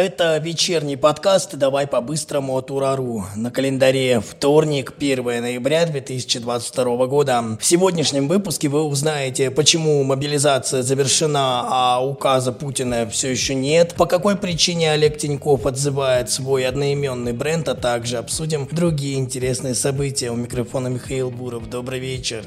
Это вечерний подкаст «Давай по-быстрому» от Урару. На календаре вторник, 1 ноября 2022 года. В сегодняшнем выпуске вы узнаете, почему мобилизация завершена, а указа Путина все еще нет, по какой причине Олег Тиньков отзывает свой одноименный бренд, а также обсудим другие интересные события. У микрофона Михаил Буров. Добрый вечер.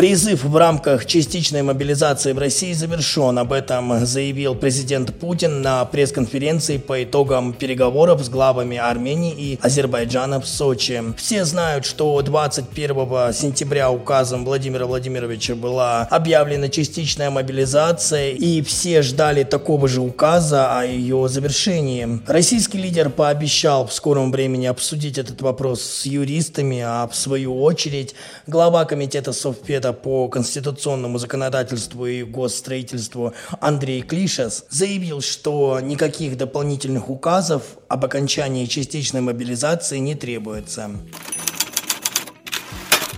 Призыв в рамках частичной мобилизации в России завершен. Об этом заявил президент Путин на пресс-конференции по итогам переговоров с главами Армении и Азербайджана в Сочи. Все знают, что 21 сентября указом Владимира Владимировича была объявлена частичная мобилизация, и все ждали такого же указа о ее завершении. Российский лидер пообещал в скором времени обсудить этот вопрос с юристами, а в свою очередь глава комитета Совпеда Комитета по конституционному законодательству и госстроительству Андрей Клишес заявил, что никаких дополнительных указов об окончании частичной мобилизации не требуется.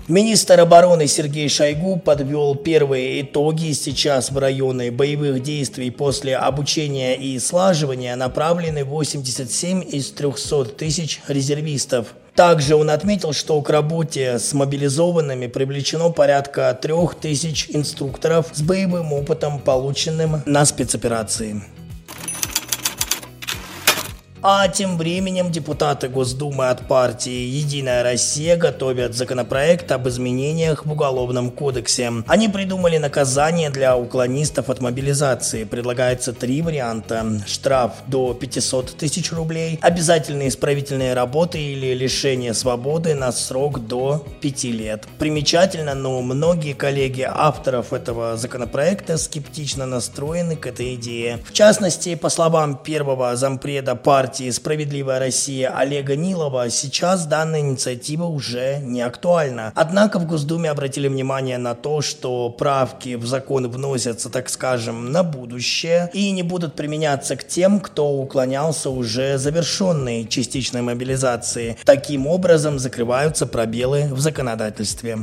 Министр обороны Сергей Шойгу подвел первые итоги. Сейчас в районы боевых действий после обучения и слаживания направлены 87 из 300 тысяч резервистов. Также он отметил, что к работе с мобилизованными привлечено порядка трех тысяч инструкторов с боевым опытом, полученным на спецоперации. А тем временем депутаты Госдумы от партии «Единая Россия» готовят законопроект об изменениях в Уголовном кодексе. Они придумали наказание для уклонистов от мобилизации. Предлагается три варианта. Штраф до 500 тысяч рублей, обязательные исправительные работы или лишение свободы на срок до 5 лет. Примечательно, но многие коллеги авторов этого законопроекта скептично настроены к этой идее. В частности, по словам первого зампреда партии партии «Справедливая Россия» Олега Нилова сейчас данная инициатива уже не актуальна. Однако в Госдуме обратили внимание на то, что правки в закон вносятся, так скажем, на будущее и не будут применяться к тем, кто уклонялся уже завершенной частичной мобилизации. Таким образом закрываются пробелы в законодательстве.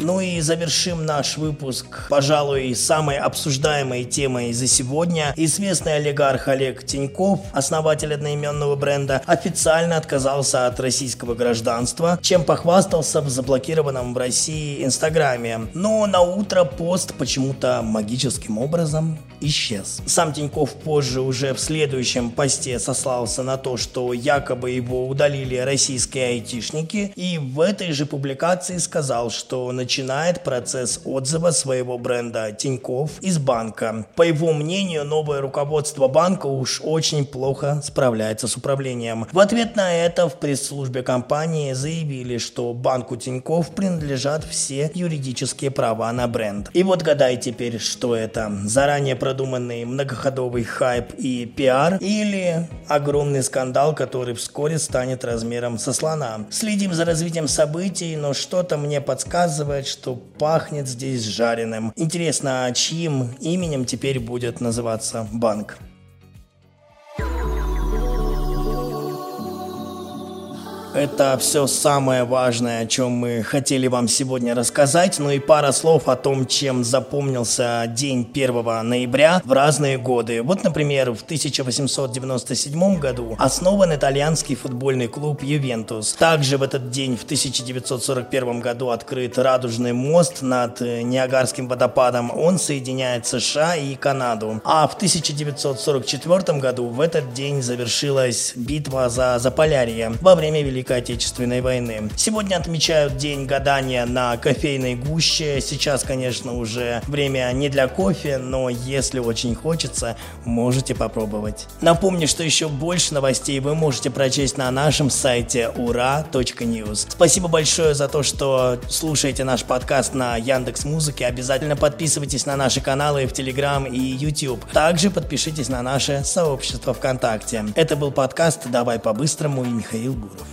Ну и завершим наш выпуск, пожалуй, самой обсуждаемой темой за сегодня. Известный олигарх Олег Тиньков, основатель одноименного бренда, официально отказался от российского гражданства, чем похвастался в заблокированном в России Инстаграме. Но на утро пост почему-то магическим образом исчез. Сам Тиньков позже уже в следующем посте сослался на то, что якобы его удалили российские айтишники, и в этой же публикации сказал, что начинает процесс отзыва своего бренда Тиньков из банка. По его мнению, новое руководство банка уж очень плохо справляется с управлением. В ответ на это в пресс-службе компании заявили, что банку Тиньков принадлежат все юридические права на бренд. И вот гадай теперь, что это. Заранее продуманный многоходовый хайп и пиар или огромный скандал, который вскоре станет размером со слона. Следим за развитием событий, но что-то мне подсказывает, что пахнет здесь жареным. Интересно, а чьим именем теперь будет называться банк? Это все самое важное, о чем мы хотели вам сегодня рассказать. Ну и пара слов о том, чем запомнился день 1 ноября в разные годы. Вот, например, в 1897 году основан итальянский футбольный клуб «Ювентус». Также в этот день, в 1941 году, открыт Радужный мост над Ниагарским водопадом. Он соединяет США и Канаду. А в 1944 году в этот день завершилась битва за Заполярье во время Великой Великой Отечественной войны. Сегодня отмечают день гадания на кофейной гуще. Сейчас, конечно, уже время не для кофе, но если очень хочется, можете попробовать. Напомню, что еще больше новостей вы можете прочесть на нашем сайте ура.news. Спасибо большое за то, что слушаете наш подкаст на Яндекс Музыке. Обязательно подписывайтесь на наши каналы в Телеграм и YouTube. Также подпишитесь на наше сообщество ВКонтакте. Это был подкаст «Давай по-быстрому» и Михаил Буров.